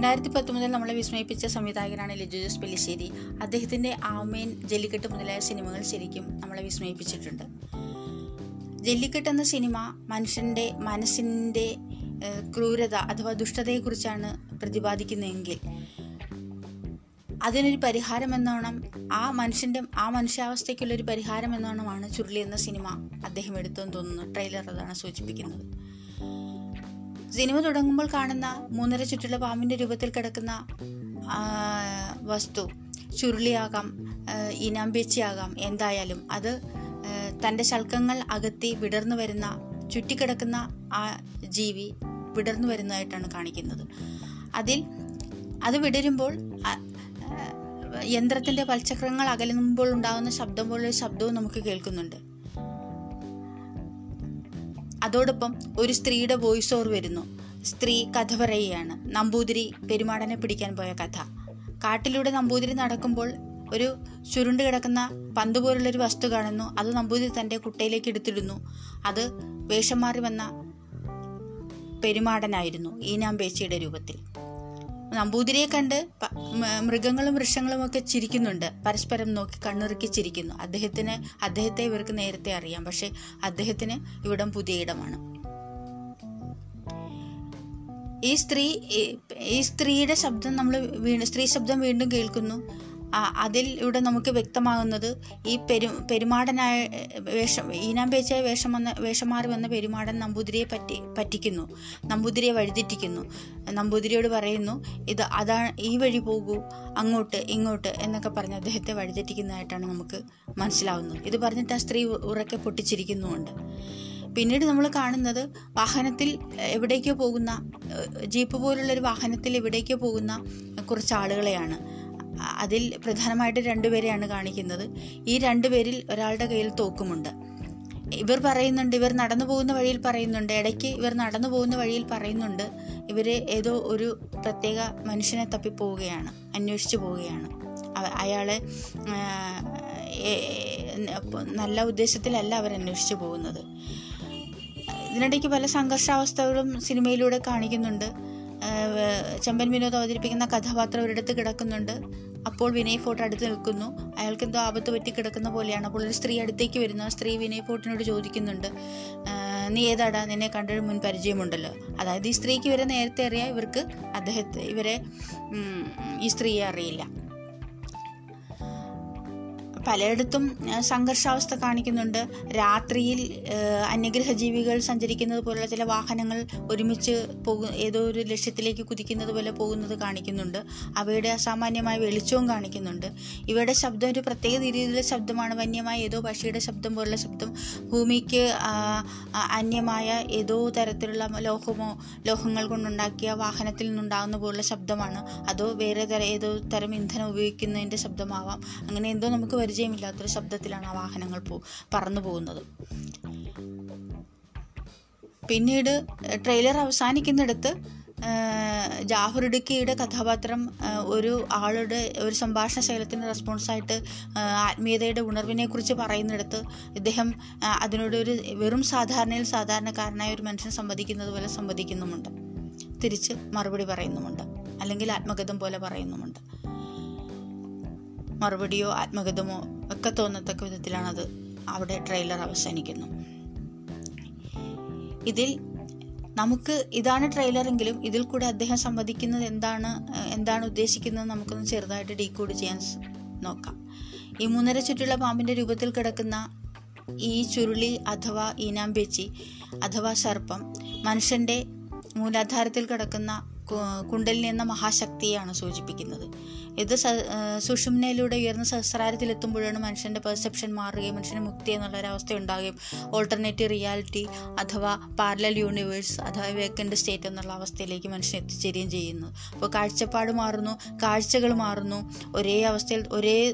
രണ്ടായിരത്തി പത്തൊമ്പതിൽ നമ്മളെ വിസ്മയിപ്പിച്ച സംവിധായകനാണ് ലിജു ജോസ് പെല്ലിശ്ശേരി. അദ്ദേഹത്തിന്റെ ആമേൻ ജല്ലിക്കെട്ട് മുതലായ സിനിമകൾ ശരിക്കും നമ്മളെ വിസ്മയിപ്പിച്ചിട്ടുണ്ട്. ജല്ലിക്കെട്ട് എന്ന സിനിമ മനുഷ്യന്റെ മനസ്സിന്റെ ക്രൂരത അഥവാ ദുഷ്ടതയെക്കുറിച്ചാണ് പ്രതിപാദിക്കുന്നതെങ്കിൽ അതിനൊരു പരിഹാരം എന്നോണം ആ മനുഷ്യന്റെ ആ മനുഷ്യാവസ്ഥയ്ക്കുള്ളൊരു പരിഹാരം എന്നോണമാണ് ചുരുളി എന്ന സിനിമ അദ്ദേഹം എടുത്തെന്ന് തോന്നുന്നു. ട്രെയിലർ അതാണ് സൂചിപ്പിക്കുന്നത്. സിനിമ തുടങ്ങുമ്പോൾ കാണുന്ന മൂന്നര ചുറ്റുള്ള പാമ്പിന്റെ രൂപത്തിൽ കിടക്കുന്ന വസ്തു ചുരുളിയാകാം ഇനാമ്പേച്ചിയാകാം എന്തായാലും അത് തന്റെ ശൽക്കങ്ങൾ അകത്തി വിടർന്നു വരുന്ന ചുറ്റിക്കിടക്കുന്ന ആ ജീവി വിടർന്നു വരുന്നതായിട്ടാണ് കാണിക്കുന്നത്. അതിൽ അത് വിടരുമ്പോൾ യന്ത്രത്തിന്റെ പൽചക്രങ്ങൾ അകലുമ്പോൾ ഉണ്ടാകുന്ന ശബ്ദം പോലൊരു ശബ്ദവും നമുക്ക് കേൾക്കുന്നുണ്ട്. അതോടൊപ്പം ഒരു സ്ത്രീയുടെ വോയിസ് ഓവർ വരുന്നു. സ്ത്രീ കഥ പറയുകയാണ്. നമ്പൂതിരി പെരുമാടനെ പിടിക്കാൻ പോയ കഥ. കാട്ടിലൂടെ നമ്പൂതിരി നടക്കുമ്പോൾ ഒരു ചുരുണ്ട് കിടക്കുന്ന പന്ത് പോലുള്ളൊരു വസ്തു കാണുന്നു. അത് നമ്പൂതിരി തന്റെ കുട്ടയിലേക്ക് എടുത്തിടുന്നു. അത് വേഷം മാറി വന്ന പെരുമാടനായിരുന്നു. ഈനാമ്പേച്ചിയുടെ രൂപത്തിൽ. നമ്പൂതിരിയെ കണ്ട് മൃഗങ്ങളും വൃക്ഷങ്ങളും ഒക്കെ ചിരിക്കുന്നുണ്ട്. പരസ്പരം നോക്കി കണ്ണുറുക്കി ചിരിക്കുന്നു. അദ്ദേഹത്തിന് അദ്ദേഹത്തെ ഇവർക്ക് നേരത്തെ അറിയാം. പക്ഷെ അദ്ദേഹത്തിന് ഇവിടം പുതിയ ഇടമാണ്. ഈ സ്ത്രീ ഈ- ഈ സ്ത്രീയുടെ ശബ്ദം നമ്മൾ വീണ്ടും സ്ത്രീ ശബ്ദം വീണ്ടും കേൾക്കുന്നു. അതിൽ ഇവിടെ നമുക്ക് വ്യക്തമാകുന്നത് ഈ പെരു പെരുമാടനായ വേഷം വേഷം ഈനാമ്പേച്ചായ വേഷം വന്ന വേഷം മാറി വന്ന പെരുമാടൻ നമ്പൂതിരിയെ പറ്റി പറ്റിക്കുന്നു. നമ്പൂതിരിയെ വഴിതെറ്റിക്കുന്നു. നമ്പൂതിരിയോട് പറയുന്നു ഇത് അതാണ് ഈ വഴി പോകൂ അങ്ങോട്ട് ഇങ്ങോട്ട് എന്നൊക്കെ പറഞ്ഞ് അദ്ദേഹത്തെ വഴിതെറ്റിക്കുന്നതായിട്ടാണ് നമുക്ക് മനസ്സിലാവുന്നത്. ഇത് പറഞ്ഞിട്ട് ആ സ്ത്രീ ഉറക്കെ പൊട്ടിച്ചിരിക്കുന്നുമുണ്ട്. പിന്നീട് നമ്മൾ കാണുന്നത് വാഹനത്തിൽ എവിടേക്കോ പോകുന്ന ജീപ്പ് പോലുള്ളൊരു വാഹനത്തിൽ എവിടേക്കോ പോകുന്ന കുറച്ച് ആളുകളെയാണ്. അതിൽ പ്രധാനമായിട്ട് രണ്ടുപേരെയാണ് കാണിക്കുന്നത്. ഈ രണ്ടുപേരിൽ ഒരാളുടെ കയ്യിൽ തോക്കുമുണ്ട്. ഇവർ പറയുന്നുണ്ട് ഇവർ നടന്നു പോകുന്ന വഴിയിൽ പറയുന്നുണ്ട് ഇടയ്ക്ക് ഇവർ നടന്നു പോകുന്ന വഴിയിൽ പറയുന്നുണ്ട്. ഇവർ ഏതോ ഒരു പ്രത്യേക മനുഷ്യനെ തപ്പിപ്പോവുകയാണ് അന്വേഷിച്ചു പോവുകയാണ്. അയാളെ നല്ല ഉദ്ദേശത്തിലല്ല അവർ അന്വേഷിച്ചു പോകുന്നത്. ഇതിനിടയ്ക്ക് പല സംഘർഷാവസ്ഥകളും സിനിമയിലൂടെ കാണിക്കുന്നുണ്ട്. ചെമ്പൻ വിനോദ് അവതരിപ്പിക്കുന്ന കഥാപാത്രം ഒരിടത്ത് കിടക്കുന്നുണ്ട്. അപ്പോൾ വിനയ് ഫോർട്ട് അടുത്ത് നിൽക്കുന്നു. അയാൾക്ക് എന്തോ ആപത്ത് പറ്റി കിടക്കുന്ന പോലെയാണ്. അപ്പോൾ ഒരു സ്ത്രീ അടുത്തേക്ക് വരുന്നു. ആ സ്ത്രീ വിനയ് ഫോർട്ടിനോട് ചോദിക്കുന്നുണ്ട്. നീ ഏതാടാ? നിന്നെ കണ്ടൊരു മുൻ പരിചയമുണ്ടല്ലോ. അതായത് ഈ സ്ത്രീക്ക് ഇവരെ നേരത്തെ അറിയാം. ഇവർക്ക് അദ്ദേഹത്തെ ഇവരെ ഈ സ്ത്രീയെ അറിയില്ല. പലയിടത്തും സംഘർഷാവസ്ഥ കാണിക്കുന്നുണ്ട്. രാത്രിയിൽ അന്യഗ്രഹ ജീവികൾ സഞ്ചരിക്കുന്നത് പോലുള്ള ചില വാഹനങ്ങൾ ഒരുമിച്ച് പോകു ഏതോ ഒരു ലക്ഷ്യത്തിലേക്ക് കുതിക്കുന്നത് പോലെ പോകുന്നത് കാണിക്കുന്നുണ്ട്. അവയുടെ അസാമാന്യമായ വെളിച്ചവും കാണിക്കുന്നുണ്ട്. ഇവയുടെ ശബ്ദം ഒരു പ്രത്യേക രീതിയിലുള്ള ശബ്ദമാണ്. വന്യമായ ഏതോ പക്ഷിയുടെ ശബ്ദം പോലുള്ള ശബ്ദം. ഭൂമിക്ക് അന്യമായ ഏതോ തരത്തിലുള്ള ലോഹമോ ലോഹങ്ങൾ കൊണ്ടുണ്ടാക്കിയ വാഹനത്തിൽ നിന്നുണ്ടാകുന്ന പോലുള്ള ശബ്ദമാണ്. അതോ വേറെ തര ഏതോ തരം ഇന്ധനം ഉപയോഗിക്കുന്നതിന്റെ ശബ്ദമാവാം. അങ്ങനെ എന്തോ നമുക്ക് പരിചയമില്ലാത്തൊരു ശബ്ദത്തിലാണ് ആ വാഹനങ്ങൾ പോ പറന്നു പോകുന്നത്. പിന്നീട് ട്രെയിലർ അവസാനിക്കുന്നിടത്ത് ജാഫർ ഇടുക്കിയുടെ കഥാപാത്രം ഒരു ആളുടെ ഒരു സംഭാഷണ ശൈലത്തിന് റെസ്പോൺസായിട്ട് ആത്മീയതയുടെ ഉണർവിനെ കുറിച്ച് പറയുന്നിടത്ത് ഇദ്ദേഹം അതിനോട് ഒരു വെറും സാധാരണയിൽ സാധാരണക്കാരനായ ഒരു മനുഷ്യൻ സംവദിക്കുന്നത് പോലെ സംവദിക്കുന്നുമുണ്ട്. തിരിച്ച് മറുപടി പറയുന്നുമുണ്ട്. അല്ലെങ്കിൽ ആത്മഗതം പോലെ പറയുന്നുമുണ്ട്. മറുപടിയോ ആത്മഗതമോ ഒക്കെ തോന്നത്തക്ക വിധത്തിലാണത് അവിടെ ട്രെയിലർ അവസാനിക്കുന്നു. ഇതിൽ നമുക്ക് ഇതാണ് ട്രെയിലർ എങ്കിലും ഇതിൽ കൂടെ അദ്ദേഹം സംവദിക്കുന്നത് എന്താണ് എന്താണ് ഉദ്ദേശിക്കുന്നത് നമുക്കൊന്ന് ചെറുതായിട്ട് ഡീകോഡ് ചെയ്യാൻ നോക്കാം. ഈ മൂന്നര ചുറ്റുള്ള പാമ്പിന്റെ രൂപത്തിൽ കിടക്കുന്ന ഈ ചുരുളി അഥവാ ഈനാമ്പേച്ചി അഥവാ സർപ്പം മനുഷ്യന്റെ മൂലാധാരത്തിൽ കിടക്കുന്ന കുണ്ടലിനി എന്ന മഹാശക്തിയാണ് സൂചിപ്പിക്കുന്നത്. ഇത് സുഷുമ്നയിലൂടെ ഉയർന്ന സഹസ്രാരത്തിലെത്തുമ്പോഴാണ് മനുഷ്യന്റെ പെർസെപ്ഷൻ മാറുകയും മനുഷ്യന് മുക്തി എന്നുള്ളൊരവസ്ഥ ഉണ്ടാകുകയും ഓൾട്ടർനേറ്റീവ് റിയാലിറ്റി അഥവാ പാരലൽ യൂണിവേഴ്സ് അഥവാ വേക്കൻഡ് സ്റ്റേറ്റ് എന്നുള്ള അവസ്ഥയിലേക്ക് മനുഷ്യൻ എത്തിച്ചേരുകയും ചെയ്യുന്നു. അപ്പോൾ കാഴ്ചപ്പാട് മാറുന്നു കാഴ്ചകൾ മാറുന്നു. ഒരേ അവസ്ഥയിൽ ഒരേ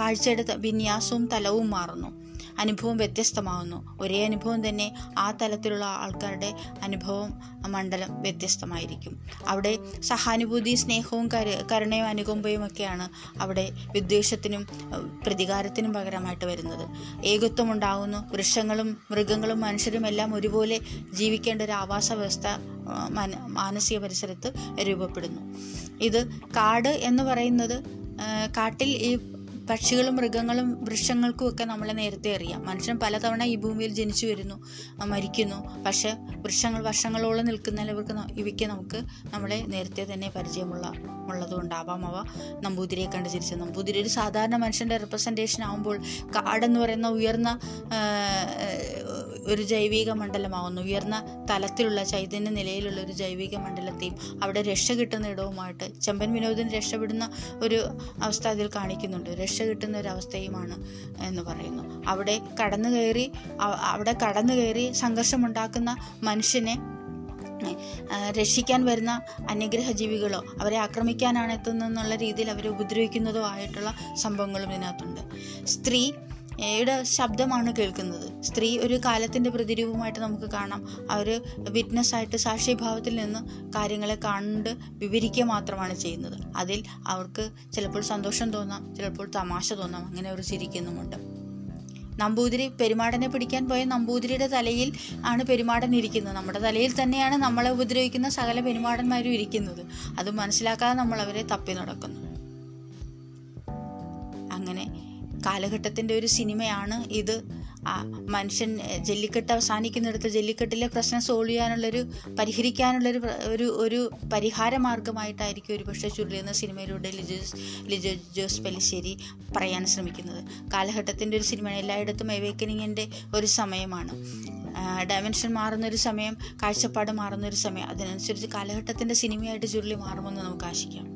കാഴ്ചയുടെ വിന്യാസവും തലവും മാറുന്നു. അനുഭവം വ്യത്യസ്തമാകുന്നു. ഒരേ അനുഭവം തന്നെ ആ തലത്തിലുള്ള ആൾക്കാരുടെ അനുഭവം മണ്ഡലം വ്യത്യസ്തമായിരിക്കും. അവിടെ സഹാനുഭൂതി സ്നേഹവും കരു കരുണയും അനുകമ്പയും ഒക്കെയാണ് അവിടെ വിദ്വേഷത്തിനും പ്രതികാരത്തിനും പകരമായിട്ട് വരുന്നത്. ഏകത്വം ഉണ്ടാകുന്നു വൃക്ഷങ്ങളും മൃഗങ്ങളും മനുഷ്യരും എല്ലാം ഒരുപോലെ ജീവിക്കേണ്ട ഒരു ആവാസ വ്യവസ്ഥ മന- മാനസിക പരിസരത്ത് രൂപപ്പെടുന്നു. ഇത് കാട് എന്ന് പറയുന്നത് കാട്ടിൽ ഈ പക്ഷികളും മൃഗങ്ങളും വൃക്ഷങ്ങൾക്കും ഒക്കെ നമ്മളെ നേരത്തെ അറിയാം. മനുഷ്യൻ പലതവണ ഈ ഭൂമിയിൽ ജനിച്ചു വരുന്നു മരിക്കുന്നു. പക്ഷെ വൃക്ഷങ്ങൾ വർഷങ്ങളോളം നിൽക്കുന്ന ഇവർക്ക് ഇവയ്ക്ക് നമുക്ക് നമ്മളെ നേരത്തെ തന്നെ പരിചയമുള്ള ഉള്ളതുകൊണ്ടാവാം. അവ നമ്പൂതിരിയെ കണ്ട് ചിരിച്ചത്. നമ്പൂതിരി ഒരു സാധാരണ മനുഷ്യന്റെ റെപ്രസെന്റേഷൻ ആകുമ്പോൾ കാടെന്ന് പറയുന്ന ഉയർന്ന ഒരു ജൈവിക മണ്ഡലമാകുന്നു. ഉയർന്ന തലത്തിലുള്ള ചൈതന്യ നിലയിലുള്ള ഒരു ജൈവിക മണ്ഡലത്തെയും അവിടെ രക്ഷ കിട്ടുന്ന ഇടവുമായിട്ട് ചെമ്പൻ വിനോദിന് രക്ഷപ്പെടുന്ന ഒരു അവസ്ഥ അതിൽ കാണിക്കുന്നുണ്ട്. രക്ഷ കിട്ടുന്ന ഒരു അവസ്ഥയുമാണ് എന്ന് പറയുന്നു. അവിടെ കടന്നു കയറി അവിടെ കടന്നു കയറി സംഘർഷമുണ്ടാക്കുന്ന മനുഷ്യനെ രക്ഷിക്കാൻ വരുന്ന അന്യഗ്രഹ ജീവികളോ അവരെ ആക്രമിക്കാനാണ് എത്തുന്നതെന്നുള്ള രീതിയിൽ അവരെ ഉപദ്രവിക്കുന്നതോ ആയിട്ടുള്ള സംഭവങ്ങളും ഇതിനകത്തുണ്ട്. സ്ത്രീ യുടെ ശബ്ദമാണ് കേൾക്കുന്നത്. സ്ത്രീ ഒരു കാലത്തിന്റെ പ്രതിരൂപമായിട്ട് നമുക്ക് കാണാം. അവർ വിറ്റ്നസ് ആയിട്ട് സാക്ഷിഭാവത്തിൽ നിന്ന് കാര്യങ്ങളെ കണ്ട് വിവരിക്കുക മാത്രമാണ് ചെയ്യുന്നത്. അതിൽ അവർക്ക് ചിലപ്പോൾ സന്തോഷം തോന്നാം ചിലപ്പോൾ തമാശ തോന്നാം. അങ്ങനെ അവർ ചിരിക്കുന്നുമുണ്ട്. നമ്പൂതിരി പെരുമാടനെ പിടിക്കാൻ പോയ നമ്പൂതിരിയുടെ തലയിൽ ആണ് പെരുമാടൻ ഇരിക്കുന്നത്. നമ്മുടെ തലയിൽ തന്നെയാണ് നമ്മളെ ഉപദ്രവിക്കുന്ന സകല പെരുമാടന്മാരും ഇരിക്കുന്നത്. അത് മനസ്സിലാക്കാതെ നമ്മൾ അവരെ തപ്പി നടക്കുന്നു. അങ്ങനെ കാലഘട്ടത്തിന്റെ ഒരു സിനിമയാണ് ഇത്. മനുഷ്യൻ ജല്ലിക്കെട്ട് അവസാനിക്കുന്നിടത്ത് ജല്ലിക്കെട്ടിലെ പ്രശ്നം സോൾവ് ചെയ്യാനുള്ളൊരു പരിഹരിക്കാനുള്ളൊരു ഒരു ഒരു പരിഹാര മാർഗമായിട്ടായിരിക്കും ഒരു പക്ഷേ സിനിമയിലൂടെ ലിജോസ് ലിജോ ജോസ് പെല്ലിശ്ശേരി പറയാൻ ശ്രമിക്കുന്നത്. കാലഘട്ടത്തിന്റെ ഒരു സിനിമയാണ്. എല്ലായിടത്തും എവേക്കനിങ്ങിന്റെ ഒരു സമയമാണ്. ഡയമെൻഷൻ മാറുന്നൊരു സമയം കാഴ്ചപ്പാട് മാറുന്നൊരു സമയം. അതിനനുസരിച്ച് കാലഘട്ടത്തിന്റെ സിനിമയായിട്ട് ചുരുളി മാറുമെന്ന് നമുക്ക് ആശിക്കാം.